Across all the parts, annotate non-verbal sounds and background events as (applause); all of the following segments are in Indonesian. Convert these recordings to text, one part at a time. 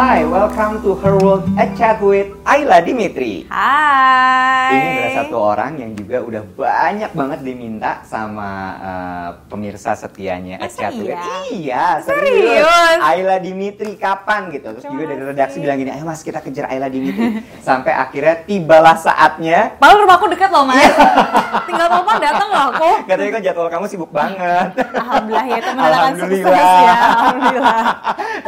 Hi, welcome to Her World a Chat with Ayla Dimitri. Hai. Ini adalah satu orang yang juga udah banyak banget diminta sama uh, pemirsa setianya A Masa Chat with. iya? Iya, Serius? Ayla Dimitri kapan gitu. Terus juga dari redaksi bilang gini, ayo mas kita kejar Ayla Dimitri. (laughs) Sampai akhirnya tibalah saatnya. Padahal rumahku dekat loh mas. Iya. Tinggal telepon datang loh aku. Katanya kan jadwal kamu sibuk banget. Alhamdulillah ya mendatangkan (laughs) sukses Alhamdulillah. ya. Alhamdulillah.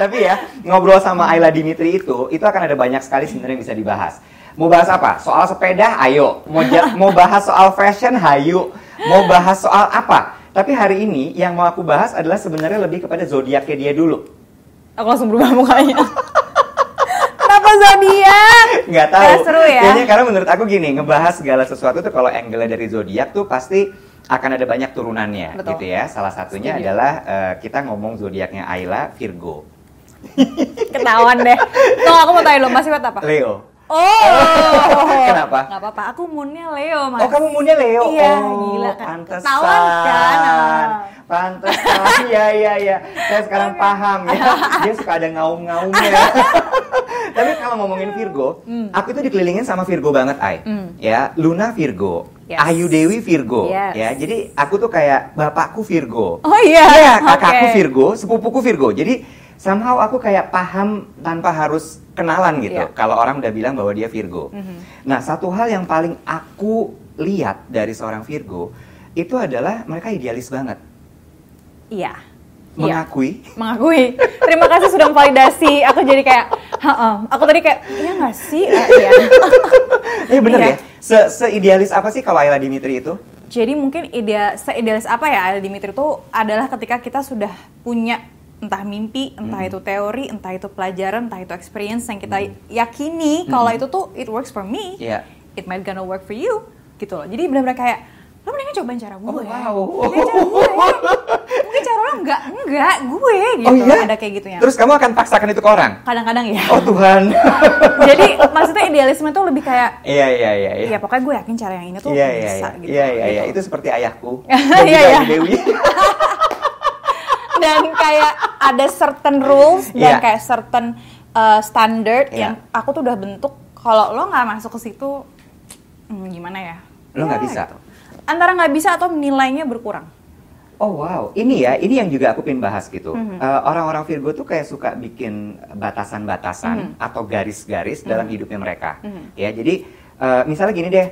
Tapi ya, ngobrol sama Ayla Dimitri itu, itu akan ada banyak sekali sebenarnya bisa dibahas. Mau bahas apa? Soal sepeda, ayo. Mau, ja- (laughs) mau bahas soal fashion, hayu. Mau bahas soal apa? Tapi hari ini yang mau aku bahas adalah sebenarnya lebih kepada zodiaknya dia dulu. Aku langsung berubah mukanya. (laughs) Kenapa zodiak? Nggak tahu. Nggak seru ya? Kayaknya karena menurut aku gini, ngebahas segala sesuatu tuh kalau angle dari zodiak tuh pasti akan ada banyak turunannya Betul. gitu ya. Salah satunya Setuju. adalah eh, kita ngomong zodiaknya Ayla Virgo. Ketahuan deh. Tuh aku mau tanya lo masih buat apa? Leo. Oh. (laughs) Kenapa? Gak apa-apa. Aku moonnya Leo mas. Oh kamu moonnya Leo? Iya, oh, gila kan. Pantesan. Ketahuan kan? Ah. Pantesan. (laughs) Iya, iya, iya. Saya sekarang paham ya. (laughs) Dia suka ada ngaum-ngaumnya. Tapi kalau ngomongin Virgo, aku itu dikelilingin sama Virgo banget, Ay. Hmm. Ya, Luna Virgo. Yes. Ayu Dewi Virgo. Yes. Ya, jadi aku tuh kayak bapakku Virgo. Oh iya. Iya, kakakku Oke. Virgo, sepupuku Virgo. Jadi somehow aku kayak paham tanpa harus kenalan gitu. Iya. Kalau orang udah bilang bahwa dia Virgo. Mhm. Nah, satu hal yang paling aku lihat dari seorang Virgo itu adalah mereka idealis banget. Iya. Iya. Mengakui. mengakui. Terima kasih sudah memvalidasi. Aku jadi kayak, aku tadi kayak, iya nggak sih? Eh, iya. Eh (laughs) bener Iya. ya. Se seidealis apa sih kalau Ayla Dimitri itu? Jadi mungkin ide seidealis apa ya Ayla Dimitri itu adalah ketika kita sudah punya entah mimpi, entah Hmm. itu teori, entah itu pelajaran, entah itu experience yang kita yakini kalau itu tuh it works for me, Hmm. Iya. it might gonna work for you, gitu loh. Jadi benar-benar kayak lo mendingan cobain cara gue. Oh, wow. Mendingan cara gue. Mungkin cara lo enggak, enggak, gue gitu. oh iya? Ada kayak gitunya. Terus kamu akan paksakan itu ke orang? kadang-kadang ya. Oh Tuhan. (laughs) Jadi maksudnya idealisme itu lebih kayak Iya, iya, iya. iya. ya pokoknya gue yakin cara yang ini tuh Iya, iya, bisa iya. gitu. Iya, iya, iya. Itu seperti ayahku. (laughs) Iya, iya. Dewi. (laughs) dan kayak ada certain rules dan Iya. kayak certain uh, standard Iya. yang aku tuh udah bentuk kalau lo nggak masuk ke situ hmm, gimana ya Lo nggak Ya, bisa? gitu. antara nggak bisa atau nilainya berkurang Oh wow, ini ya, ini yang juga aku pengen bahas gitu. Mhm. Eh, Orang-orang Virgo tuh kayak suka bikin batasan-batasan Mhm. atau garis-garis dalam hidupnya mereka. Mhm. Ya, jadi eh, misalnya gini deh,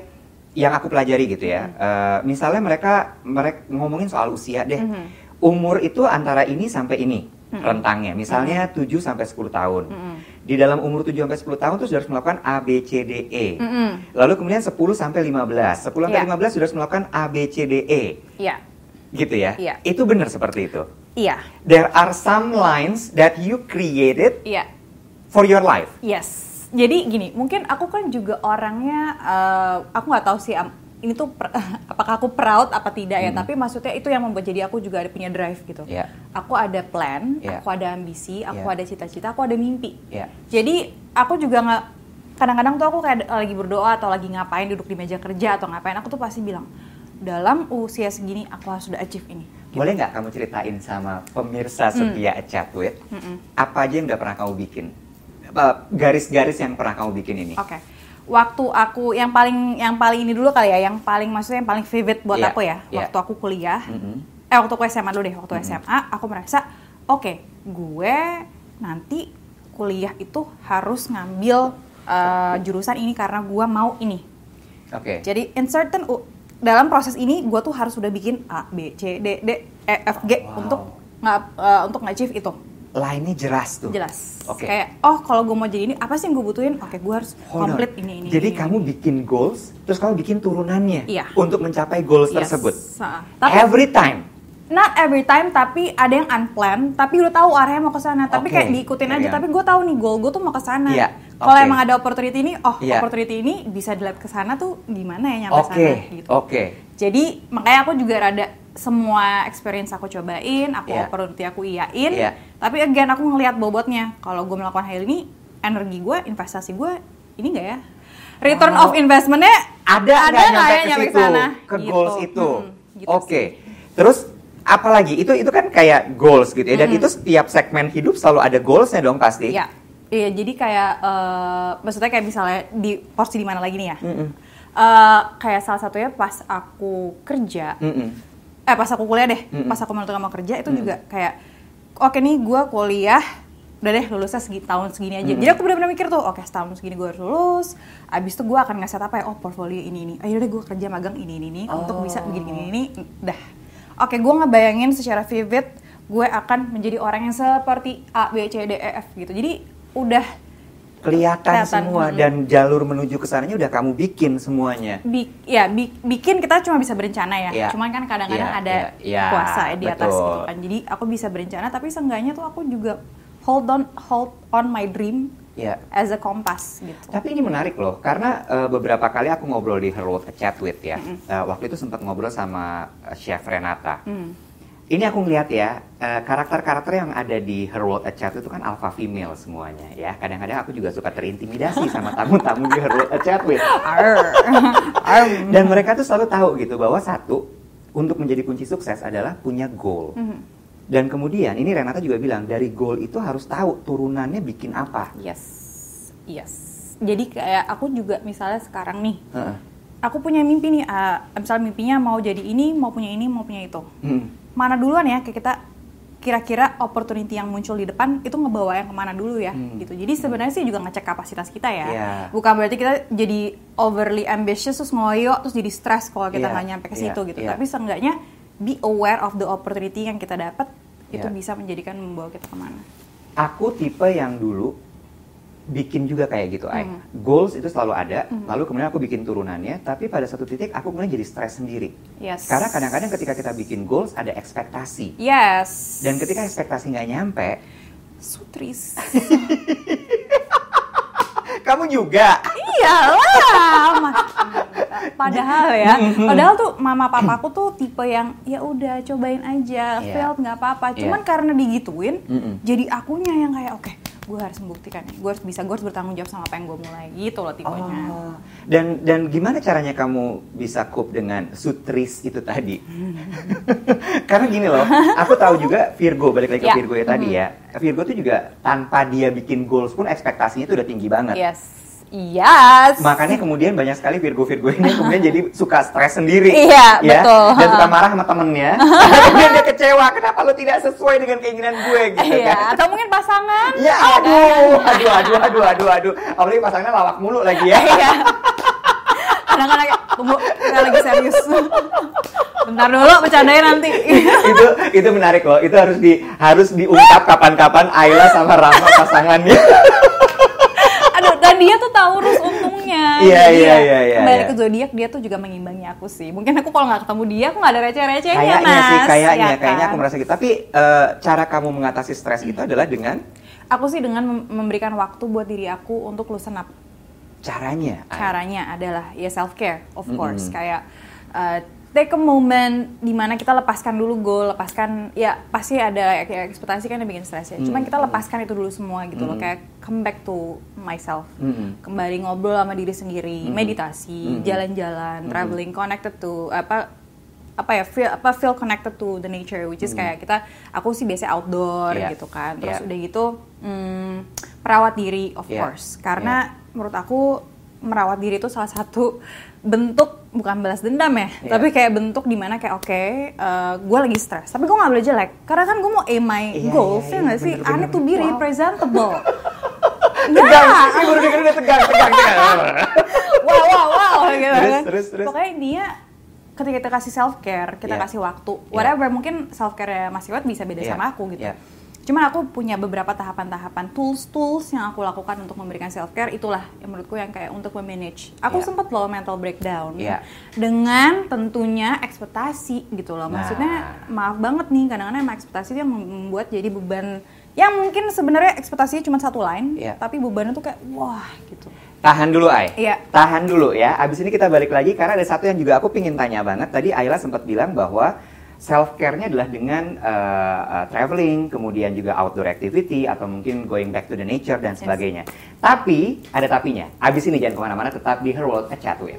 yang aku pelajari gitu ya. Mhm. eh, misalnya mereka mereka ngomongin soal usia deh. Mhm. Umur itu antara ini sampai ini Mhm. rentangnya. Misalnya 7 sampai 10 tahun. Mhm. Di dalam umur 7 sampai 10 tahun tuh sudah harus melakukan A B C D E. Mhm. Lalu kemudian 10 sampai 15. 10 sampai Iya. 15 sudah harus melakukan A B C D E iya gitu ya. Iya. Itu benar seperti itu. iya There are some lines that you created iya for your life. yes jadi gini mungkin aku kan juga orangnya uh, aku nggak tahu sih ini tuh per- (laughs) apakah aku proud apa tidak ya Hmm. tapi maksudnya itu yang membuat jadi aku juga ada punya drive gitu Iya. aku ada plan Iya. aku ada ambisi aku Iya. ada cita-cita aku ada mimpi Iya. jadi aku juga nggak kadang-kadang tuh aku kayak lagi berdoa atau lagi ngapain duduk di meja kerja atau ngapain aku tuh pasti bilang dalam usia segini aku harus sudah achieve ini Boleh nggak kamu ceritain sama pemirsa setia A Chat With, Hmm. Mm-mm. apa aja yang udah pernah kamu bikin? Garis-garis yang pernah kamu bikin ini? Oke. Waktu aku yang paling yang paling ini dulu kali ya, yang paling maksudnya yang paling vivid buat Iya, aku ya. iya. Waktu aku kuliah, Mm-mm. eh waktu aku SMA dulu deh, waktu SMA aku merasa oke, gue nanti kuliah itu harus ngambil uh, jurusan ini karena gue mau ini. Oke. Jadi in certain u- dalam proses ini gue tuh harus sudah bikin A, B, C, D, D, E, F, G Wow. untuk nggak uh, untuk nge-achieve itu Line-nya jelas tuh. jelas. Oke. Kayak oh kalau gue mau jadi ini apa sih yang gue butuhin? Oke gue harus Hold on. komplit ini ini. Jadi ini, kamu ini. bikin goals, terus kamu bikin turunannya Iya. untuk mencapai goals Yes. tersebut. Tapi Every time. not every time tapi ada yang unplanned tapi udah tahu arahnya mau ke sana tapi Oke, kayak diikutin aja iya. tapi gue tahu nih goal gue tuh mau ke sana Iya, kalau oke. emang ada opportunity ini oh Iya. opportunity ini bisa dilihat ke sana tuh gimana ya nyampe Oke, sana gitu oke. Jadi makanya aku juga rada semua experience aku cobain aku Iya. opportunity aku iyain Iya. tapi again aku ngelihat bobotnya kalau gue melakukan hal ini energi gue investasi gue ini enggak ya return Wow. of investmentnya ada ada nggak nyampe ya ke nyampe situ sana ke Gitu. goals itu Mm, gitu oke sih. terus apalagi itu itu kan kayak goals gitu ya dan Mm-mm. itu setiap segmen hidup selalu ada goalsnya dong pasti Iya. Iya, jadi kayak eh, maksudnya kayak misalnya di porsi di mana lagi nih ya? Mm-mm. Eh, kayak salah satunya pas aku kerja, Mm-mm. eh pas aku kuliah deh, Mm-mm. pas aku menentukan mau kerja itu juga kayak oke nih gue kuliah udah deh lulusnya segi, tahun segini aja. Jadi aku benar-benar mikir tuh, oke setahun segini gue harus lulus. Abis itu gue akan ngeset apa ya? Oh portfolio ini ini. Ayo deh gue kerja magang ini ini ini untuk bisa begini gini ini. Dah. Oke gue ngebayangin secara vivid gue akan menjadi orang yang seperti A B C D E F gitu. Jadi udah Kelihatan, Kelihatan, semua mm. dan jalur menuju ke sananya udah kamu bikin semuanya. bi ya bi- bikin kita cuma bisa berencana ya. Iya. Cuman kan kadang-kadang Iya, ada iya, iya, kuasa ya di atas betul. gitu kan. Jadi aku bisa berencana tapi seenggaknya tuh aku juga hold on hold on my dream Ya. as a kompas gitu. Tapi ini menarik loh, karena eh, beberapa kali aku ngobrol di Her World Chat With ya. Eh, waktu itu sempat ngobrol sama eh, Chef Renata. Hmm. Ini aku ngeliat ya, eh, karakter-karakter yang ada di Her World A Chat itu kan alpha female semuanya ya. Kadang-kadang aku juga suka terintimidasi sama (laughs) tamu-tamu di Her World A Chat With. Dan mereka tuh selalu tahu gitu bahwa satu, untuk menjadi kunci sukses adalah punya goal. Mhm. Dan kemudian ini Renata juga bilang dari goal itu harus tahu turunannya bikin apa. Yes. Yes. Jadi kayak aku juga misalnya sekarang nih, Heeh. aku punya mimpi nih, ah, misalnya mimpinya mau jadi ini, mau punya ini, mau punya itu. Hmm. Mana duluan ya kayak kita kira-kira opportunity yang muncul di depan itu ngebawa yang ke mana dulu ya Hmm. gitu. Jadi sebenarnya sih juga ngecek kapasitas kita ya. Iya. Bukan berarti kita jadi overly ambitious terus ngoyo terus jadi stres kalau kita Iya, nggak nyampe ke iya, situ gitu. iya. Tapi seenggaknya be aware of the opportunity yang kita dapat itu Iya. bisa menjadikan membawa kita ke mana. Aku tipe yang dulu bikin juga kayak gitu, Ay. Hmm. Goals itu selalu ada, lalu kemudian aku bikin turunannya, tapi pada satu titik aku kemudian jadi stres sendiri. Yes. Karena kadang-kadang ketika kita bikin goals ada ekspektasi. Yes. Dan ketika ekspektasi nggak nyampe, sutris. (laughs) kamu juga. Iyalah. Padahal ya, Mm-hmm. padahal tuh mama papaku tuh tipe yang ya udah cobain aja, Iya. failed nggak apa-apa. Cuman Iya. karena digituin, Mm-mm. jadi akunya yang kayak oke, gue harus membuktikan nih, gue harus bisa, gue harus bertanggung jawab sama apa yang gue mulai gitu loh tipenya. Oh. Dan dan gimana caranya kamu bisa cope dengan sutris itu tadi? (laughs) Karena gini loh, aku tahu juga Virgo balik lagi ke Ya. Virgo ya tadi ya. Virgo tuh juga tanpa dia bikin goals pun ekspektasinya itu udah tinggi banget. Yes, yes. Makanya kemudian banyak sekali Virgo-Virgo ini kemudian jadi suka stres sendiri. Iya, ya? betul. Dan suka marah sama temennya. (laughs) kemudian dia kecewa, kenapa lo tidak sesuai dengan keinginan gue gitu Iya, kan. atau mungkin pasangan. Ya aduh, aduh, aduh, aduh, aduh, aduh. Apalagi pasangannya lawak mulu lagi ya. Iya. Kadang-kadang kayak, tunggu, kita lagi serius. Bentar dulu, bercandain nanti. itu itu menarik loh. Itu harus di harus diungkap kapan-kapan Ayla sama Rama pasangannya. Aduh, dan dia tuh Taurus untungnya. Iya, iya, ya, iya, iya, Kembali iya. ke zodiak dia tuh juga mengimbangi aku sih. Mungkin aku kalau nggak ketemu dia, aku nggak ada receh-recehnya, kayaknya Mas. sih, kayaknya, Ya kayaknya kan? aku merasa gitu. Tapi eh, cara kamu mengatasi stres itu adalah dengan Aku sih dengan mem- memberikan waktu buat diri aku untuk loosen up. caranya. Caranya adalah ya self care, of course. Kayak uh, take a moment di mana kita lepaskan dulu goal, lepaskan ya pasti ada ya, ekspektasi kan yang bikin stres ya. Cuman Mm. kita lepaskan itu dulu semua gitu loh. Mm. Kayak come back to myself. Mm-mm. Kembali ngobrol sama diri sendiri, Mm-mm. meditasi, Mm-mm. jalan-jalan, Mm-mm. traveling, connected to apa apa ya feel apa feel connected to the nature which is kayak kita aku sih biasa outdoor Iya. gitu kan terus Iya. udah gitu hmm, merawat diri of Iya. course karena menurut aku merawat diri itu salah satu bentuk bukan balas dendam ya Iya. tapi kayak bentuk di mana kayak oke gue lagi stres tapi gue nggak boleh jelek karena kan gue mau aim my Iya, goals iya, ya iya, nggak sih bener, I need to bener. be Wow. representable (laughs) Tegang, ya Ih, baru denger udah tegang, tegang, tegang. (laughs) wow wow wow gitu Terus, kan. terus, terus. pokoknya dia ketika kita kasih self care kita Iya. kasih waktu Iya. whatever mungkin self care Mas Iwat bisa beda Iya. sama aku gitu Iya. Cuman aku punya beberapa tahapan-tahapan tools-tools yang aku lakukan untuk memberikan self care itulah yang menurutku yang kayak untuk memanage aku Iya. sempat low mental breakdown Iya. dengan tentunya ekspektasi gitu loh maksudnya Nah. maaf banget nih kadang-kadang emang ekspektasi yang membuat jadi beban yang mungkin sebenarnya ekspektasinya cuma satu line Iya. tapi bebannya tuh kayak wah gitu Tahan dulu, Ay. Iya. Tahan dulu ya. Abis ini kita balik lagi karena ada satu yang juga aku pingin tanya banget. Tadi Ayla sempat bilang bahwa self care-nya adalah dengan uh, uh, traveling, kemudian juga outdoor activity atau mungkin going back to the nature dan Yes. sebagainya. Tapi ada tapinya. Abis ini jangan ke mana-mana, tetap di Her World at Chatwin.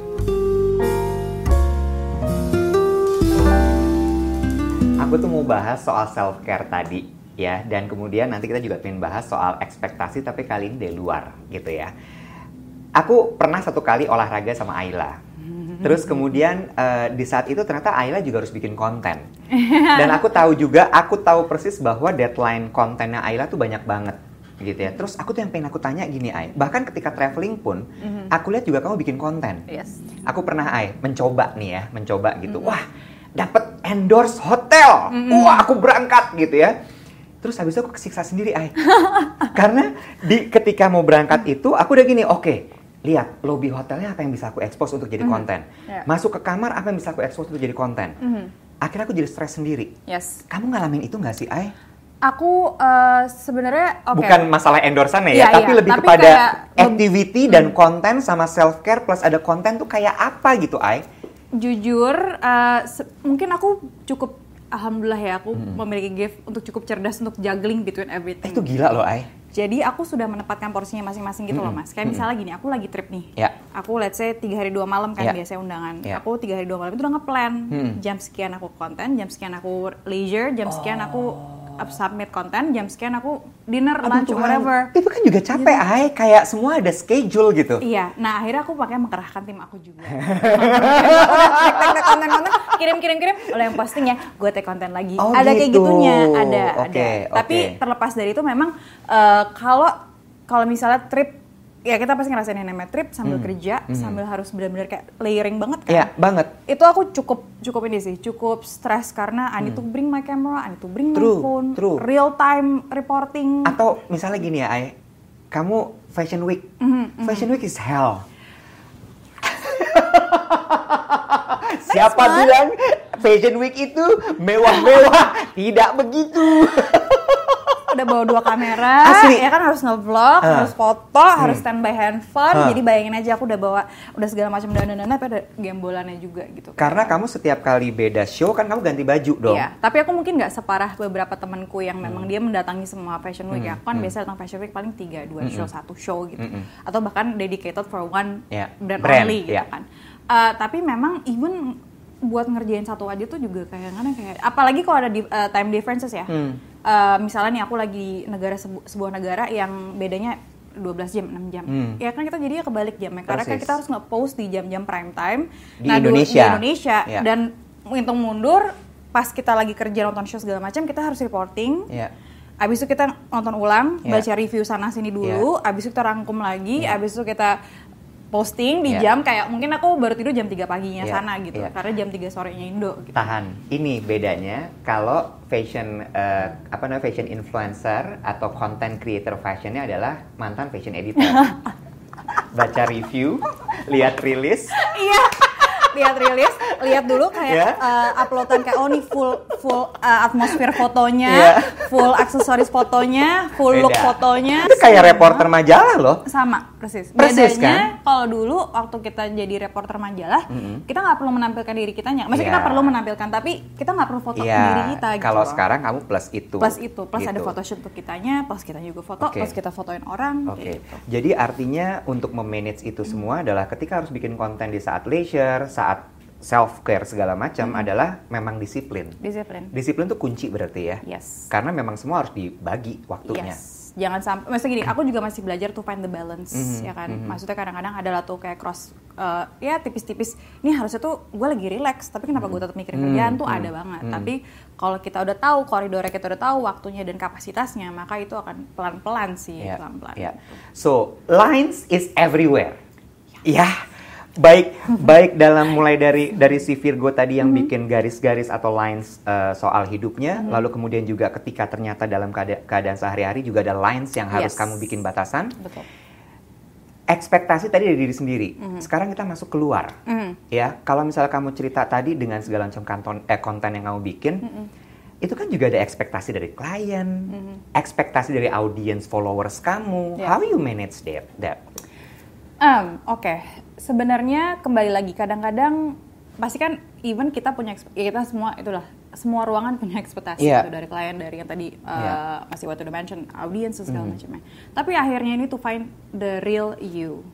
Aku tuh mau bahas soal self care tadi. ya dan kemudian nanti kita juga pengen bahas soal ekspektasi tapi kali ini dari luar gitu ya. Aku pernah satu kali olahraga sama Ayla. Terus kemudian uh, di saat itu ternyata Ayla juga harus bikin konten. (laughs) Dan aku tahu juga, aku tahu persis bahwa deadline kontennya Ayla tuh banyak banget gitu ya. Terus aku tuh yang pengen aku tanya gini Ay, bahkan ketika traveling pun, mm-hmm. aku lihat juga kamu bikin konten. Yes. Aku pernah Ay mencoba nih ya, mencoba gitu. Mm-hmm. Wah, dapat endorse hotel. Mm-hmm. Wah, aku berangkat gitu ya. Terus habis itu aku kesiksa sendiri Ay. (laughs) Karena di ketika mau berangkat itu aku udah gini, oke. Okay, lihat lobby hotelnya apa yang bisa aku expose untuk jadi mm -hmm. konten. Yeah. Masuk ke kamar apa yang bisa aku expose untuk jadi konten. Mm -hmm. Akhirnya aku jadi stres sendiri. Yes. Kamu ngalamin itu nggak sih, Ay? Aku uh, sebenarnya okay. bukan masalah endorsan ya, yeah, tapi yeah. lebih tapi kepada activity dan konten sama self care plus ada konten tuh kayak apa gitu, Ay? Jujur, uh, mungkin aku cukup alhamdulillah ya aku hmm. memiliki gift untuk cukup cerdas untuk juggling between everything. Eh, itu gila loh, Ay. Jadi aku sudah menempatkan porsinya masing-masing gitu loh mas. Kayak hmm. misalnya gini, aku lagi trip nih. Yeah. Aku let's say tiga hari dua malam kan yeah. biasanya undangan. Yeah. Aku tiga hari dua malam itu udah ngeplan. Hmm. Jam sekian aku konten, jam sekian aku leisure, jam sekian aku submit konten jam sekian aku dinner Aduh, lunch Tuhan. whatever. Itu kan juga capek yeah. ay kayak semua ada schedule gitu. Iya. Nah akhirnya aku pakai mengerahkan tim aku juga. (laughs) Udah konten konten kirim kirim kirim. Oleh yang posting ya gue take konten lagi. Oh, ada gitu. kayak gitunya. Ada okay, ada. Okay. tapi terlepas dari itu memang uh, kalau kalau misalnya trip ya kita pasti ngerasain yang namanya trip sambil hmm. kerja hmm. sambil harus benar-benar kayak layering banget kan. Iya banget. Itu aku cukup cukup ini sih cukup stres karena I need hmm. to bring my camera I need to bring true, my phone true. real time reporting. Atau misalnya gini ya Ay kamu fashion week. Mm -hmm, fashion week is hell. (laughs) Siapa bilang fashion week itu mewah-mewah? (laughs) Tidak begitu udah bawa dua kamera, Asli. ya kan harus ngevlog, uh. harus foto, hmm. harus standby handphone. Uh. Jadi bayangin aja aku udah bawa udah segala macam dandan tapi ada gembolannya juga gitu. Karena kamu setiap kali beda show kan kamu ganti baju dong. Iya, tapi aku mungkin nggak separah beberapa temanku yang memang hmm. dia mendatangi semua fashion week ya. hmm. ya. Aku kan hmm. biasa datang fashion week paling tiga, dua hmm. show, satu show gitu. Hmm. Atau bahkan dedicated for one yeah. brand, brand only gitu yeah. kan. Uh, tapi memang even buat ngerjain satu aja tuh juga kayak kadang kayak apalagi kalau ada di, uh, time differences ya. Hmm uh, misalnya nih aku lagi negara sebu sebuah negara yang bedanya 12 jam, 6 jam. Hmm. Ya kan kita jadinya kebalik jamnya. Karena kan kita harus nge-post di jam-jam prime time. Di nah, Indonesia. Di Indonesia. Yeah. Dan ngitung mundur, pas kita lagi kerja nonton show segala macam, kita harus reporting. Yeah. Abis itu kita nonton ulang, yeah. baca review sana sini dulu. Yeah. Abis itu kita rangkum lagi. Yeah. Abis itu kita posting di yeah. jam kayak mungkin aku baru tidur jam 3 paginya yeah. sana gitu yeah. karena jam 3 sorenya Indo gitu. Tahan. Ini bedanya kalau fashion uh, apa namanya fashion influencer atau content creator fashionnya adalah mantan fashion editor. (laughs) Baca review, lihat rilis. Iya lihat rilis, lihat dulu kayak yeah. Ya. uh, uploadan kayak oh nih full full uh, atmosfer fotonya, yeah. full aksesoris fotonya, full Beda. look fotonya. Itu kayak reporter majalah loh. Sama, persis. Persis Bedanya, kan? kalau dulu waktu kita jadi reporter majalah, mm -hmm. kita nggak perlu menampilkan diri kita nya. Maksudnya yeah. kita perlu menampilkan, tapi kita nggak perlu foto yeah. diri kita gitu. Kalau sekarang kamu plus itu. Plus itu, plus gitu. ada photoshoot untuk kitanya, plus kita juga foto, okay. plus kita fotoin orang. Oke. Okay. Gitu. Jadi artinya untuk memanage itu semua adalah ketika harus bikin konten di saat leisure, saat self care segala macam hmm. adalah memang disiplin. Disiplin. Disiplin tuh kunci berarti ya. Yes. Karena memang semua harus dibagi waktunya. Yes. Jangan sampai, maksudnya gini, aku juga masih belajar to find the balance, mm -hmm. ya kan. Mm -hmm. Maksudnya kadang-kadang adalah tuh kayak cross, uh, ya tipis-tipis. Ini harusnya tuh gue lagi relax, tapi kenapa mm -hmm. gue tetap mikirin mm -hmm. kerjaan tuh mm -hmm. ada banget. Mm -hmm. Tapi kalau kita udah tahu koridornya, kita udah tahu waktunya dan kapasitasnya, maka itu akan pelan-pelan sih, iya, pelan-pelan. Yeah, yeah. So lines is everywhere. Ya. Yeah baik baik dalam mulai dari dari si Virgo tadi yang mm-hmm. bikin garis-garis atau lines uh, soal hidupnya mm-hmm. lalu kemudian juga ketika ternyata dalam keada keadaan sehari-hari juga ada lines yang harus yes. kamu bikin batasan Betul. ekspektasi tadi dari diri sendiri mm-hmm. sekarang kita masuk keluar mm-hmm. ya kalau misalnya kamu cerita tadi dengan segala macam kanton eh, konten yang kamu bikin mm-hmm. itu kan juga ada ekspektasi dari klien mm-hmm. ekspektasi dari audience followers kamu yeah. how you manage that that um, oke okay sebenarnya kembali lagi kadang-kadang pasti kan even kita punya ya kita semua itulah semua ruangan punya ekspektasi yeah. gitu, dari klien dari yang tadi uh, yeah. masih waktu udah mention audience segala mm. macamnya tapi akhirnya ini to find the real you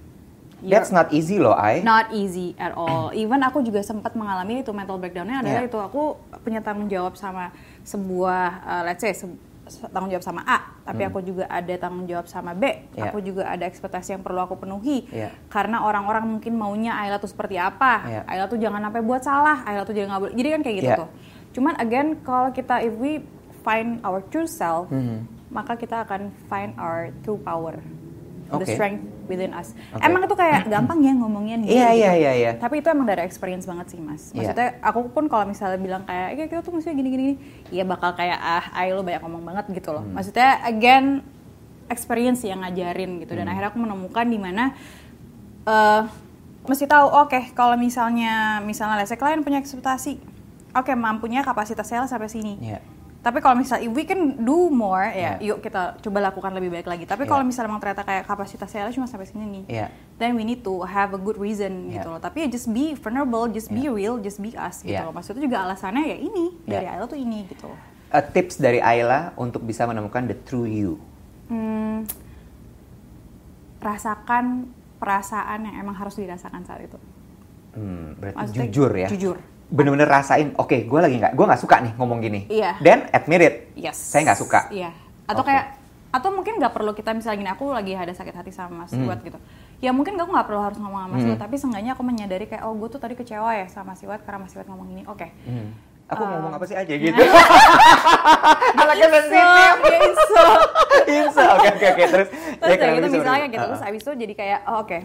You're That's not easy loh, I. Not easy at all. (clears throat) Even aku juga sempat mengalami itu mental breakdownnya adalah yeah. itu aku punya tanggung jawab sama sebuah uh, let's say se tanggung jawab sama A, tapi Hmm. aku juga ada tanggung jawab sama B. Iya. Aku juga ada ekspektasi yang perlu aku penuhi. Iya. Karena orang-orang mungkin maunya Ayla tuh seperti apa. Iya. Ayla tuh jangan sampai buat salah. Ayla tuh jangan nggak boleh. Jadi kan kayak gitu Iya. tuh. Cuman again kalau kita if we find our true self, Mhm. maka kita akan find our true power. The Oke. strength within us. Oke. Emang itu kayak gampang ya ngomongnya nih. Iya, gitu. iya, iya, iya. Tapi itu emang dari experience banget sih mas. Iya. Maksudnya aku pun kalau misalnya bilang kayak, ya kita tuh maksudnya gini gini, gini," iya bakal kayak ah, ay lo banyak ngomong banget gitu Hmm. loh. Maksudnya again experience yang ngajarin gitu Hmm. dan akhirnya aku menemukan di mana eh mesti tahu oke kalau misalnya misalnya say klien punya ekspektasi, oke mampunya kapasitas sales sampai sini. Iya. Tapi kalau misalnya if we can do more ya, Iya. yuk kita coba lakukan lebih baik lagi. Tapi Iya. kalau misalnya emang ternyata kayak kapasitas sales cuma sampai sini nih, Iya. then we need to have a good reason Iya. gitu loh. Tapi ya just be vulnerable, just be Iya. real, just be us gitu Iya. loh. Maksudnya juga alasannya ya ini Iya. dari Ayla tuh ini gitu. loh. A tips dari Ayla untuk bisa menemukan the true you. Hmm, rasakan perasaan yang emang harus dirasakan saat itu. Hmm, berarti Maksudnya jujur ya. jujur. Bener-bener rasain. Oke, gue lagi nggak, gue nggak suka nih ngomong gini. Iya. Dan admit it. Yes. Saya nggak suka. Iya. Atau Oke. kayak atau mungkin nggak perlu kita misalnya gini aku lagi ada sakit hati sama Mas Hmm. Iwat gitu. Ya mungkin aku nggak perlu harus ngomong sama Mas Hmm. Iwat, tapi seenggaknya aku menyadari kayak oh gue tuh tadi kecewa ya sama Mas Iwat karena Mas Iwat ngomong gini. Oke. Hmm. Aku Uh, ngomong apa sih aja (laughs) gitu. Anaknya sensitif. ya iso. Bisa. Oke, oke, oke. Terus, Terus ya, kayak gitu misalnya gitu terus abis itu jadi kayak oh, oke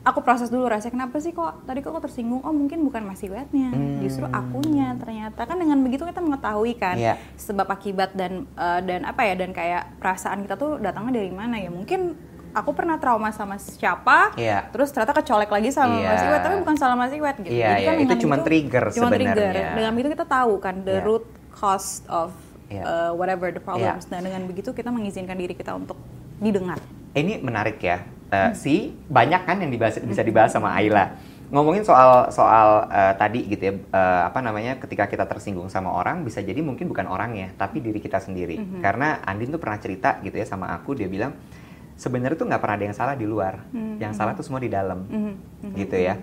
aku proses dulu rasanya kenapa sih kok tadi kok aku tersinggung oh mungkin bukan Mas Iwatnya Hmm. justru akunya ternyata kan dengan begitu kita mengetahui kan Iya. sebab akibat dan eh, dan apa ya dan kayak perasaan kita tuh datangnya dari mana ya mungkin aku pernah trauma sama siapa Iya. terus ternyata kecolek lagi sama Iya. Mas Iwat tapi bukan salah Mas Iwat gitu Iya, iya, itu dengan cuma trigger cuma trigger sebenarnya. dengan begitu kita tahu kan the Iya. root cause of Iya. uh, whatever the problems Iya. dan dengan begitu kita mengizinkan diri kita untuk didengar Ini menarik ya. Eh, Si banyak kan yang dibahas, bisa dibahas sama Ayla. Ngomongin soal soal eh, tadi gitu ya, eh, apa namanya, ketika kita tersinggung sama orang, bisa jadi mungkin bukan orangnya, tapi diri kita sendiri. Mhm. Karena Andin tuh pernah cerita gitu ya sama aku, dia bilang sebenarnya tuh nggak pernah ada yang salah di luar, Mhm. yang salah tuh semua di dalam, Mhm, mhm. gitu ya.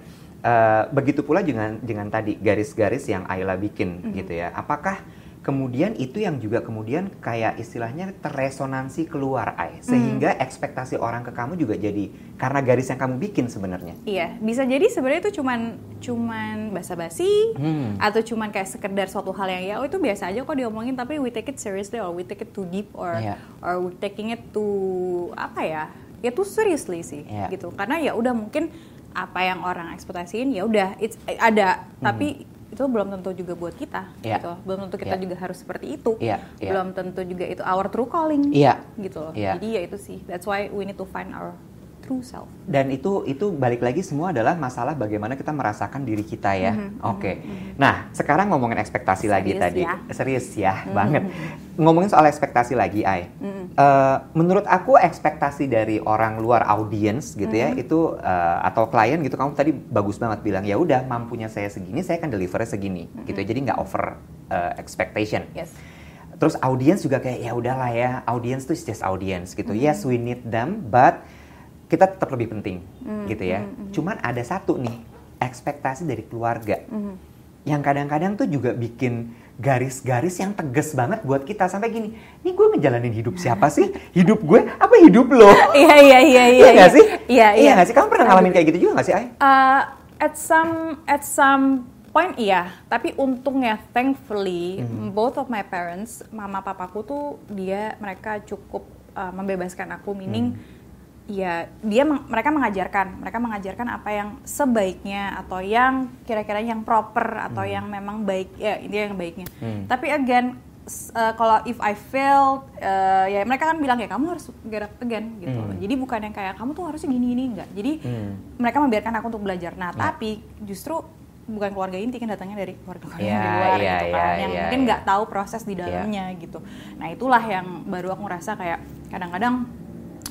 Eh, begitu pula dengan dengan tadi garis-garis yang Ayla bikin Mhm. gitu ya. Apakah kemudian itu yang juga kemudian kayak istilahnya terresonansi keluar Ay, sehingga ekspektasi orang ke kamu juga jadi karena garis yang kamu bikin sebenarnya. Iya, bisa jadi sebenarnya itu cuman cuman basa-basi Hmm. atau cuman kayak sekedar suatu hal yang ya oh itu biasa aja kok diomongin tapi we take it seriously or we take it too deep or Iya. or we taking it too apa ya? Ya too seriously sih Iya. gitu. Karena ya udah mungkin apa yang orang ekspektasiin ya udah it's ada tapi itu belum tentu juga buat kita. Iya. gitu. Belum tentu kita Iya. juga harus seperti itu. Iya, iya. Belum tentu juga itu our true calling. Iya. Gitu loh. Iya. Jadi ya itu sih. That's why we need to find our true self. Dan itu itu balik lagi semua adalah masalah bagaimana kita merasakan diri kita ya. Mhm, Oke. Nah, sekarang ngomongin ekspektasi lagi Serius tadi. ya. Serius ya, banget. Ngomongin soal ekspektasi lagi, Ai. Eh, menurut aku ekspektasi dari orang luar audiens gitu ya, itu eh, atau klien gitu kamu tadi bagus banget bilang ya udah mampunya saya segini, saya akan delivernya segini gitu. ya. Jadi nggak over eh, expectation. Yes. Terus audiens juga kayak ya udahlah ya, audiens tuh just audience gitu. Mm-hmm. Yes, we need them, but kita tetap lebih penting Mm-hmm. gitu ya. Cuman ada satu nih, ekspektasi dari keluarga. Mm-hmm. Yang kadang-kadang tuh juga bikin garis-garis yang tegas banget buat kita sampai gini, nih gue ngejalanin hidup siapa sih? Hidup gue apa hidup lo? (laughs) Iya iya iya Iya nggak sih? Iya iya. nggak sih? Kamu pernah ngalamin kayak gitu juga nggak sih, Ay? Uh, at some at some point iya, tapi untungnya thankfully Hmm. both of my parents, mama papaku tuh dia mereka cukup uh, membebaskan aku meaning Hmm. Ya dia mereka mengajarkan mereka mengajarkan apa yang sebaiknya atau yang kira-kira yang proper atau yang memang baik ya intinya yang baiknya Hmm. tapi again uh, kalau if I failed uh, ya mereka kan bilang ya kamu harus get up again gitu Hmm. jadi bukan yang kayak kamu tuh harusnya gini gini enggak jadi Hmm. mereka membiarkan aku untuk belajar nah Ya. tapi justru bukan keluarga inti kan datangnya dari keluarga-keluarga Ya, di luar ya, gitu kan yang ya, mungkin ya. nggak tahu proses di dalamnya gitu nah itulah yang baru aku ngerasa kayak kadang-kadang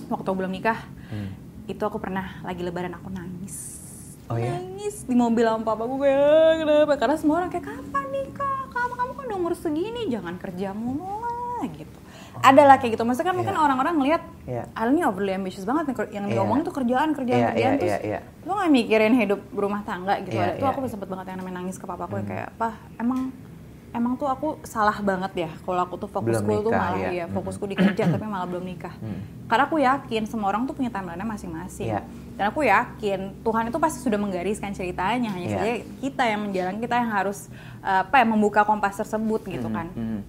waktu belum nikah Hmm. itu aku pernah lagi lebaran aku nangis Oh ya? nangis di mobil sama papa gue kayak kenapa karena semua orang kayak kapan nikah kamu kamu kan udah umur segini jangan kerja mulu lah gitu ada lah kayak gitu maksudnya kan mungkin Iya. orang-orang ngelihat Iya. Al ini overly ambitious banget nih yang Iya. diomongin tuh kerjaan kerjaan Iya, kerjaan iya, terus iya, iya. lo gak mikirin hidup rumah tangga gitu Iya, ada itu iya, aku iya. sempet banget yang namanya nangis ke papaku Hmm. kayak apa emang emang tuh aku salah banget ya kalau aku tuh fokusku Belum tuh malah ya. ya fokusku di kerja tapi malah belum nikah. Hmm. Karena aku yakin semua orang tuh punya timeline-nya masing-masing. Iya. Dan aku yakin Tuhan itu pasti sudah menggariskan ceritanya hanya Iya. saja kita yang menjalankan kita yang harus uh, apa ya membuka kompas tersebut gitu kan. hmm.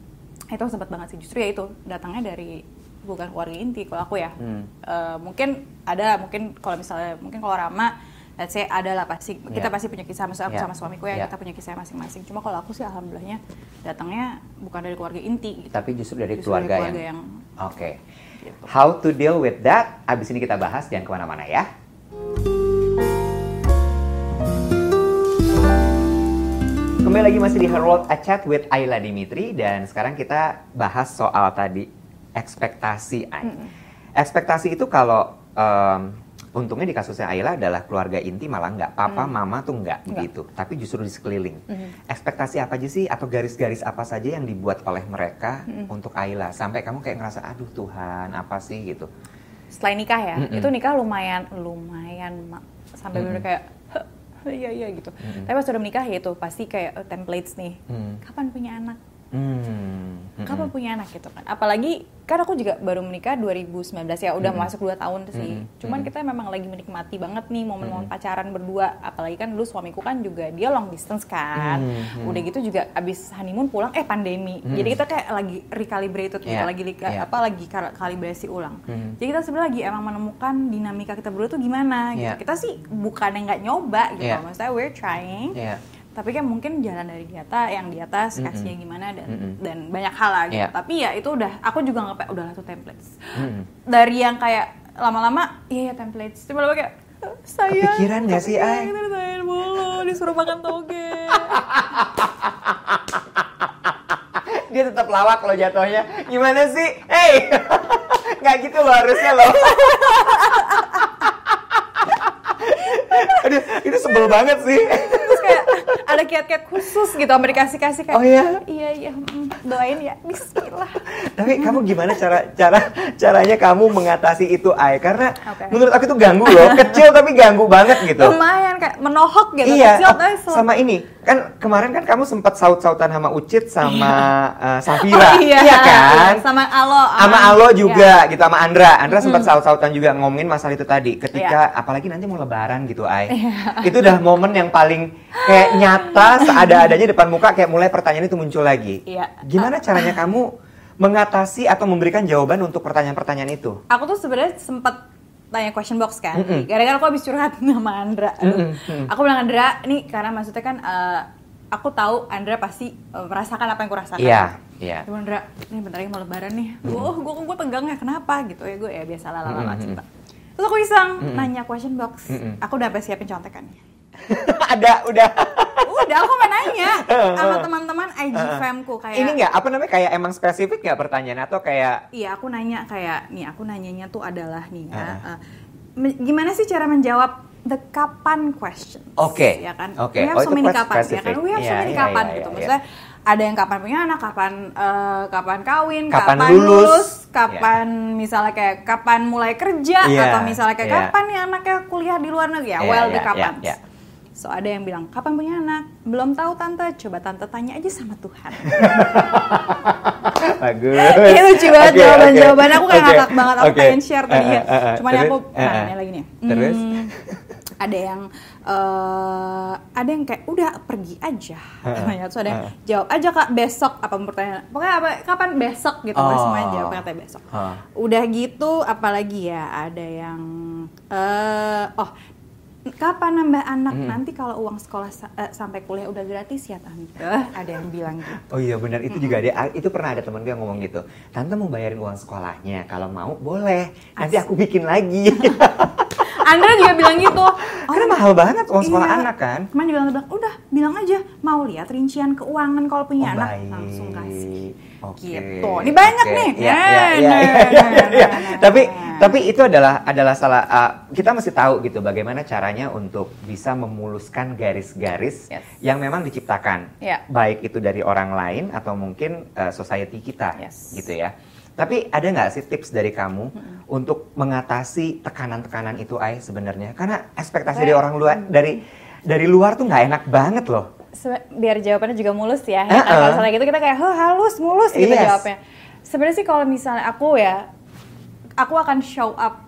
Itu sempat banget sih justru ya itu datangnya dari bukan keluarga inti kalau aku ya. Hmm. Eh, mungkin ada mungkin kalau misalnya mungkin kalau Rama let's say ada lah pasti kita Iya. pasti punya kisah aku Iya. sama suamiku ya Iya. kita punya kisah masing-masing cuma kalau aku sih alhamdulillahnya datangnya bukan dari keluarga inti gitu. Tapi justru dari Justru keluarga, keluarga yang... yang Oke. Gitu. How to deal with that? Abis ini kita bahas, jangan ke mana-mana ya. Kembali lagi masih di Her World A Chat with Ayla Dimitri dan sekarang kita bahas soal tadi ekspektasi Ay. Ekspektasi itu kalau em, untungnya di kasusnya Ayla adalah keluarga inti malah nggak papa mama tuh nggak Nggak. gitu tapi justru di sekeliling. Mhm. Ekspektasi apa aja sih atau garis-garis apa saja yang dibuat oleh mereka untuk Ayla sampai kamu kayak ngerasa aduh Tuhan apa sih gitu. Selain nikah ya, Mm-mm. itu nikah lumayan lumayan Ma. sampai bener kayak "Heh, iya iya gitu. Tapi pas udah menikah ya itu pasti kayak eh, templates nih. Hmm. Kapan punya anak? Hmm. Kapan punya anak gitu kan? Apalagi kan aku juga baru menikah 2019 ya, udah Mm-mm. masuk 2 tahun sih. Mm-mm. Cuman Mm-mm. kita memang lagi menikmati banget nih momen-momen pacaran berdua. Apalagi kan dulu suamiku kan juga dia long distance kan. Mm-mm. Udah gitu juga abis honeymoon pulang eh pandemi. Mm. Jadi kita kayak lagi recalibrated gitu, Yeah, lagi yeah. apa lagi kal- kalibrasi ulang. Mm. Jadi kita sebenarnya lagi emang menemukan dinamika kita berdua tuh gimana gitu. Yeah. Kita sih bukannya nggak nyoba gitu. Yeah. Maksudnya we're trying Iya. Tapi kan mungkin jalan dari di atas yang di atas Mm-mm. kasihnya gimana dan Mm-mm. dan banyak hal lah gitu. Iya. Tapi ya itu udah aku juga nggak udah tuh templates. Mm. Dari yang kayak lama-lama iya ya templates. Cuma lama kayak "Eh, saya Kepikiran nggak sih, Ay? Kita ditanyain mulu, disuruh makan toge. (laughs) Dia tetap lawak loh jatuhnya. Gimana sih? Hey, (laughs) nggak gitu loh harusnya loh. (laughs) Aduh, itu sebel banget sih. Ada kiat-kiat khusus gitu sama dikasih-kasih kayak Oh, iya? iya iya mm, doain ya Bismillah. Tapi kamu gimana cara cara caranya kamu mengatasi itu, Ay? Karena Oke. menurut aku itu ganggu loh. Kecil tapi ganggu banget gitu. Lumayan kayak menohok gitu iya, kecil oh, tapi sama ini kan kemarin kan kamu sempat saut-sautan sama Ucit sama eh, Safira, Oh, iya, kan? iya, sama Alo sama. Alo Iya. juga gitu sama Andra. Andra sempat saut-sautan juga ngomongin masalah itu tadi. Ketika apalagi nanti mau lebaran gitu, Ay. Iya. Itu udah momen yang paling kayak nyata (laughs) seada-adanya depan muka kayak mulai pertanyaan itu muncul lagi. Iya. Gimana caranya kamu mengatasi atau memberikan jawaban untuk pertanyaan-pertanyaan itu? aku tuh sebenarnya sempet tanya question box kan. Gara-gara aku habis curhat (laughs) sama Andra. Aduh. Mm. aku bilang Andra nih karena maksudnya kan eh, aku tahu Andra pasti eh, merasakan apa yang aku rasakan Iya, iya. Cuma Andra nih bentar lagi mau lebaran nih. Wah gue gue tegang ya kenapa? Gitu ya gue ya biasa lah cerita. Terus aku iseng nanya question box. Aku udah siapin contekannya (laughs) Ada, udah. udah aku mau nanya (laughs) sama teman-teman IG famku kayak Ini nggak apa namanya kayak emang spesifik nggak pertanyaan atau kayak Iya, aku nanya kayak nih, aku nanyanya tuh adalah nih ya, me- gimana sih cara menjawab the kapan question? Oke, ya kan? oke. We have Oh, so itu many quite kapan, ya kan? specific. We have so Iya, many iya, kapan iya, gitu. iya, Maksudnya ada yang kapan punya anak, kapan eh, kapan kawin, Kapan kapan, lulus. lulus, kapan misalnya kayak kapan mulai kerja Iya, atau misalnya kayak iya. kapan nih anaknya kuliah di luar negeri ya? Iya, well, iya, the kapan. iya, iya. So ada yang bilang kapan punya anak? Belum tahu tante. Coba tante tanya aja sama Tuhan. (laughs) bagus. Ini lucu banget Oke, jawaban-jawaban aku kayak oke, ngakak banget. Aku oke. pengen share tadi ya. eh, eh, Cuman terus, aku eh, nah, eh. nanya lagi nih. (laughs) Terus? Hmm, ada yang eh ada yang kayak udah pergi aja. Namanya. Terus ada yang jawab aja kak besok apa pertanyaan. Pokoknya apa kapan besok gitu. Oh. Semuanya jawab katanya besok. Hah. Udah gitu apalagi ya ada yang eh oh kapan nambah anak Hmm. nanti kalau uang sekolah sa- eh, sampai kuliah udah gratis ya tante ada yang bilang gitu Oh iya benar itu juga dia itu pernah ada temen gue yang ngomong gitu. Tante mau bayarin uang sekolahnya kalau mau boleh. Nanti aku bikin lagi. (laughs) Andra juga bilang gitu (laughs) Karena mahal banget uang sekolah Iya. anak kan. Kemarin juga bilang, udah bilang aja mau lihat rincian keuangan kalau punya Oh, anak baik. langsung kasih. Oke. Gitu. Ini banyak Oke. nih. Iya, Nah, iya, iya, nah, iya, iya, nah, iya. Tapi tapi itu adalah adalah salah uh, kita mesti tahu gitu bagaimana caranya untuk bisa memuluskan garis-garis Yes. yang memang diciptakan. Iya. Baik itu dari orang lain atau mungkin uh, society kita Yes. gitu ya. Tapi ada nggak sih tips dari kamu untuk mengatasi tekanan-tekanan itu, Ai sebenarnya? Karena ekspektasi dari orang luar dari dari luar tuh nggak enak banget loh. biar jawabannya juga mulus ya. Uh-uh. Kalau misalnya gitu kita kayak, "Huh, halus, mulus gitu Yes. jawabnya. Sebenarnya sih kalau misalnya aku ya, aku akan show up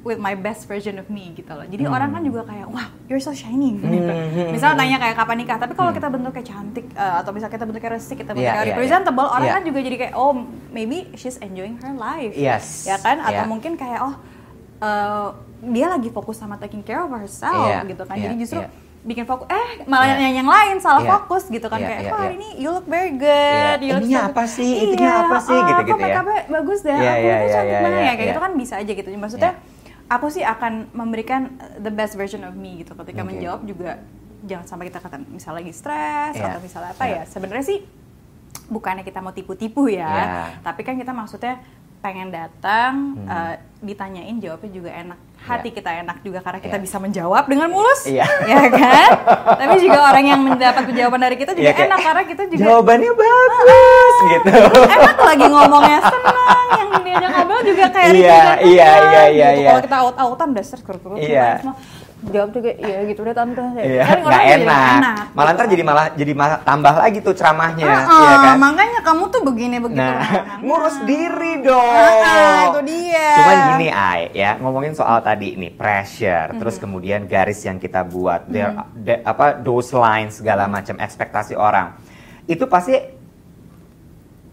with my best version of me gitu loh. Jadi orang kan juga kayak, "Wow, you're so shiny." gitu. Hmm. Misalnya tanya kayak kapan nikah, tapi kalau kita bentuknya cantik eh, atau misalnya kita bentuknya resik, kita bentuknya Yeah, yeah, representable, yeah. orang Yeah. kan juga jadi kayak, "Oh, maybe she's enjoying her life." Yes. Ya kan? Atau Yeah. mungkin kayak, "Oh, eh, dia lagi fokus sama taking care of herself." Yeah, gitu kan. yeah, Jadi justru yeah. bikin fokus eh malah Yeah. yang yang lain salah Yeah. fokus gitu kan Yeah, kayak yeah, yeah. hari ini you look very good Yeah. you look Ininya so apa good." sih? Itunya apa sih? oh, Gitu-gitu kok ya. bagus deh Yeah, aku yeah, yeah, cantik yeah, banget yeah, ya kayak yeah. gitu kan bisa aja gitu maksudnya aku sih akan memberikan uh, the best version of me gitu ketika Okay. menjawab juga jangan sampai kita kata misalnya lagi stres Yeah. atau misalnya apa Yeah. ya sebenarnya sih bukannya kita mau tipu-tipu ya Yeah. tapi kan kita maksudnya pengen datang Hmm. uh, ditanyain jawabnya juga enak hati Yeah. kita enak juga karena kita Yeah. bisa menjawab dengan mulus Iya. (laughs) ya kan tapi juga orang yang mendapat jawaban dari kita juga Iya, kayak, enak karena kita juga Jawabannya bagus gitu. enak lagi ngomongnya senang yang diajak ngobrol juga kayak Iya, Ricky Ganteng iya, kan, iya, iya, gitu. iya. kalau kita out-outan dasar kerut-kerut Iya. semua jawab juga iya gitu deh tante Iya, Kan orang nggak jadi enak. Malah ntar gitu. jadi malah jadi malah tambah lagi tuh ceramahnya, Heeh, iya kan? makanya kamu tuh begini begitu Nah, (laughs) Nah, ngurus diri dong. Ah, itu dia. Cuman gini, Ai, ya ngomongin soal tadi nih pressure, terus Mm-hmm. kemudian garis yang kita buat, there, the- apa those lines segala macam ekspektasi orang, itu pasti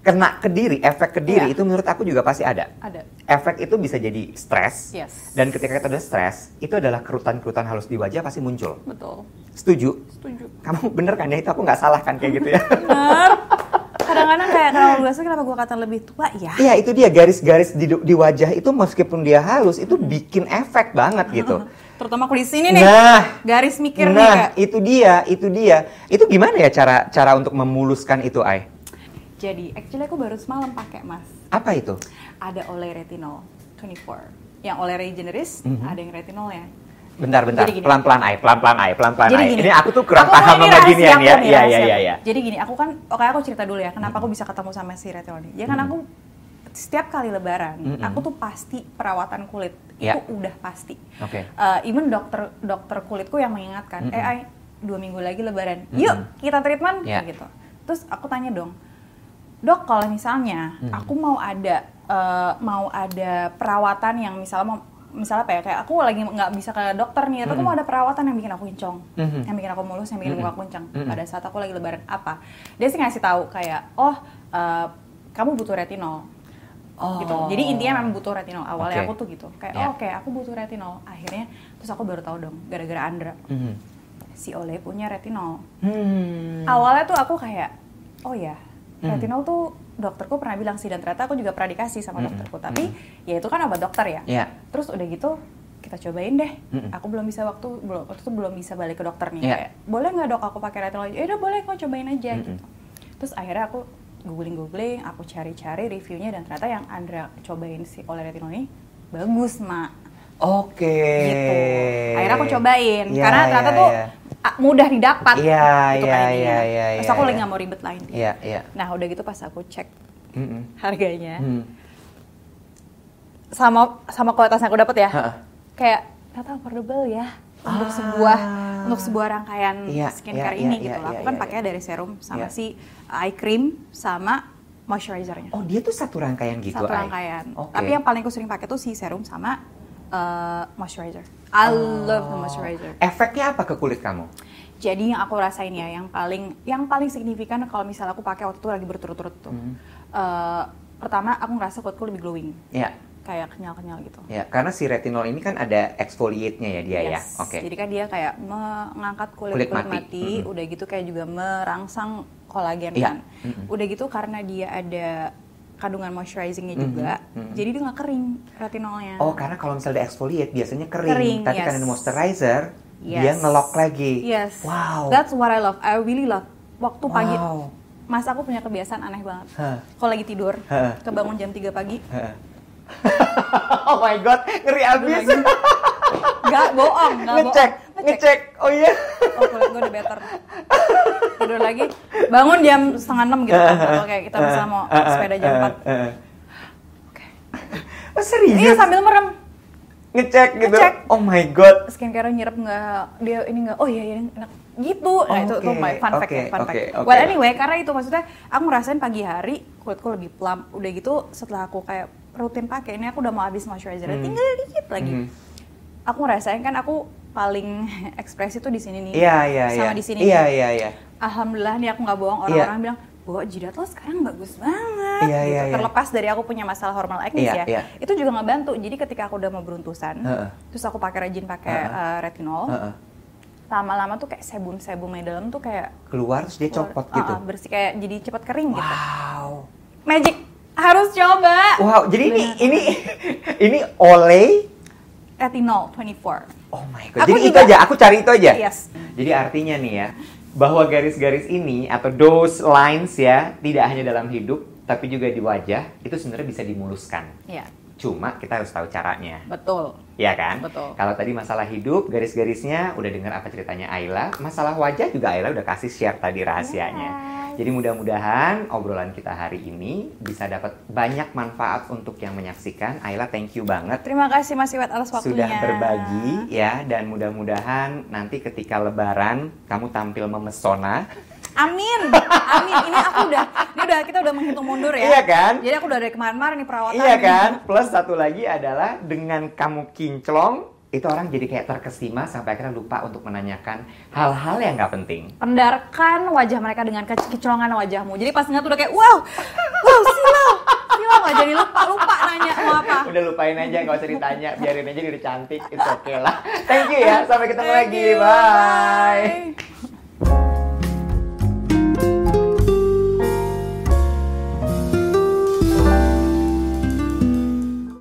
kena ke diri, efek ke diri Iya. itu menurut aku juga pasti ada. ada Efek itu bisa jadi stres, Yes. dan ketika kita udah stres, itu adalah kerutan-kerutan halus di wajah pasti muncul. betul Setuju? setuju Kamu bener kan ya itu aku nggak salah kan kayak gitu ya? (laughs) benar kadang-kadang kayak kalau gue kenapa gue kata lebih tua ya Iya itu dia garis-garis di, di wajah itu meskipun dia halus itu bikin efek banget gitu. (laughs) terutama kulit sini nih Nah, garis mikir nih nah itu dia, itu dia. Itu gimana ya cara cara untuk memuluskan itu, Ai? Jadi actually aku baru semalam pakai mas Apa itu? ada oleh retinol 24 yang oleh regeneris Mhm. ada yang retinolnya Bentar, bentar. Gini. Pelan-pelan, Ai. Pelan-pelan, Ai. Pelan-pelan, Ai. gini, Ini aku tuh kurang aku- paham sama ginian aku ya. Iya, iya, iya, iya. Jadi gini, aku kan, oke aku cerita dulu ya, kenapa aku bisa ketemu sama si retinol ini. Ya kan Hmm. aku setiap kali lebaran, Mm-mm. aku tuh pasti perawatan kulit Ya. itu udah pasti. Oke. Eh, even dokter dokter kulitku yang mengingatkan, Mm-mm. eh Ai, dua minggu lagi lebaran, Mm-mm. yuk kita treatment Ya. kayak gitu. Terus aku tanya dong, dok kalau misalnya Mm. aku mau ada eh, mau ada perawatan yang misalnya mau misalnya apa ya kayak aku lagi nggak bisa ke dokter nih atau aku Mm-mm. mau ada perawatan yang bikin aku kincong Mhm. yang bikin aku mulus yang bikin Mm-mm. muka aku kencang Mm-mm. pada saat aku lagi lebaran apa dia sih ngasih tahu kayak oh eh, kamu butuh retinol Oh. gitu jadi intinya memang butuh retinol awalnya Oke. aku tuh gitu kayak Ya. oh, oke aku butuh retinol akhirnya terus aku baru tahu dong gara-gara Andra Mhm. si Oleh punya retinol Hmm. awalnya tuh aku kayak oh ya Hmm. retinol tuh dokterku pernah bilang sih dan ternyata aku juga pernah dikasih sama Hmm. dokterku tapi ya itu kan obat dokter ya Ya. terus udah gitu kita cobain deh Mm-mm. aku belum bisa waktu belum waktu itu belum bisa balik ke dokter nih Iya. kayak boleh nggak dok aku pakai retinol ya udah boleh kok cobain aja Mm-mm. gitu terus akhirnya aku googling googling aku cari-cari reviewnya dan ternyata yang Andra cobain si oleh retinol ini bagus mak Oke. gitu akhirnya aku cobain Iya, karena ternyata iya, tuh iya. ah, mudah didapat Iya, iya, iya, iya, terus aku lagi iya. nggak mau ribet lain Iya, iya. nah udah gitu pas aku cek Mhm. harganya Hmm. sama sama kualitas yang aku dapat ya Ha-ha. kayak ternyata affordable ya untuk Ah. sebuah untuk sebuah rangkaian Iya, skincare iya, ini iya, gitu loh. Aku kan iya. pakai dari serum sama Iya. si eye cream sama moisturizernya. Oh, dia tuh satu rangkaian gitu, Satu Ai? rangkaian. Oke. Tapi yang paling aku sering pakai tuh si serum sama uh, moisturizer. I love the moisturizer. Efeknya apa ke kulit kamu? Jadi yang aku rasain ya, yang paling yang paling signifikan kalau misalnya aku pakai waktu itu lagi berturut-turut tuh. Hmm. Uh, pertama aku ngerasa kulitku lebih glowing, Ya, kayak kenyal-kenyal gitu. ya. Karena si retinol ini kan ada exfoliate-nya ya dia ya. Yes. Oke. Jadi kan dia kayak mengangkat kulit Kulit kulit, mati. mati, Mm-mm. udah gitu kayak juga merangsang kolagen Iya. kan. Mm-mm. Udah gitu karena dia ada kandungan moisturizingnya Mhm. juga, Mhm. jadi dia nggak kering retinolnya. Oh, karena kalau misalnya exfoliate biasanya kering, Kering, tapi yes. karena moisturizer dia Yes. ngelok lagi. Yes. Wow. That's what I love. I really love. Waktu pagi, Wow. Mas aku punya kebiasaan aneh banget. Hah. Kalau lagi tidur, Hah. kebangun jam 3 pagi, Heeh. (laughs) oh my god, ngeri abis. nggak bohong, nggak bohong. ngecek, ngecek. Oh iya. Oh kulit gue udah better. (laughs) Tidur lagi, bangun jam setengah enam gitu. Atau kayak kita misalnya mau sepeda jam 4 Heeh. Oh serius? Iya sambil merem. ngecek gitu. Ngecek. Oh my god. Skincare nyerap nggak, dia ini nggak. Oh iya iya enak. gitu nah itu tuh Oke, my fun fact oke, ya, fun oke, fact oke. well anyway karena itu maksudnya aku ngerasain pagi hari kulitku lebih plump udah gitu setelah aku kayak rutin pakai ini aku udah mau habis moisturizer Hmm. tinggal dikit lagi Hmm. aku ngerasain kan aku paling (laughs) ekspresi tuh di sini nih Iya, iya, iya. sama di sini Iya, iya, iya. Alhamdulillah nih aku nggak bohong orang-orang bilang bahwa jidat lo sekarang bagus banget Iya, gitu. iya, iya. terlepas dari aku punya masalah hormonal acne Iya, ya iya. itu juga nggak bantu jadi ketika aku udah mau beruntusan Heeh. terus aku pakai rajin pakai Heeh. eh, retinol Heeh. lama-lama tuh kayak sebum-sebumnya dalam tuh kayak Keluar terus dia copot keluar. gitu. Uh-uh, bersih kayak jadi cepat kering gitu Wow. magic harus coba Wow, jadi ini Bener. ini ini Olay retinol 24 Oh my god. Aku Jadi itu juga- aja, aku cari itu aja. Yes. Jadi artinya nih ya, bahwa garis-garis ini atau those lines ya, tidak hanya dalam hidup, tapi juga di wajah, itu sebenarnya bisa dimuluskan. ya Cuma kita harus tahu caranya. betul Ya kan? Betul. Kalau tadi masalah hidup, garis-garisnya udah dengar apa ceritanya Ayla. Masalah wajah juga Ayla udah kasih share tadi rahasianya. Yes. Jadi mudah-mudahan obrolan kita hari ini bisa dapat banyak manfaat untuk yang menyaksikan. Ayla, thank you banget terima kasih Mas Iwet atas waktunya sudah berbagi ya dan mudah-mudahan nanti ketika lebaran kamu tampil memesona. Amin, amin. Ini aku udah, ini udah kita udah menghitung mundur ya. Iya kan? Jadi aku udah dari kemarin-kemarin nih perawatan. Iya nih. kan? Plus satu lagi adalah dengan kamu kinclong itu orang jadi kayak terkesima sampai akhirnya lupa untuk menanyakan hal-hal yang nggak penting. Pendarkan wajah mereka dengan ke- kecolongan wajahmu. Jadi pas ngeliat udah kayak wow, wow silau, silau nggak jadi lupa lupa nanya mau apa. Udah lupain aja, nggak usah ditanya, biarin aja udah cantik, itu oke lah. Thank you ya, sampai ketemu Thank lagi, you, bye. bye.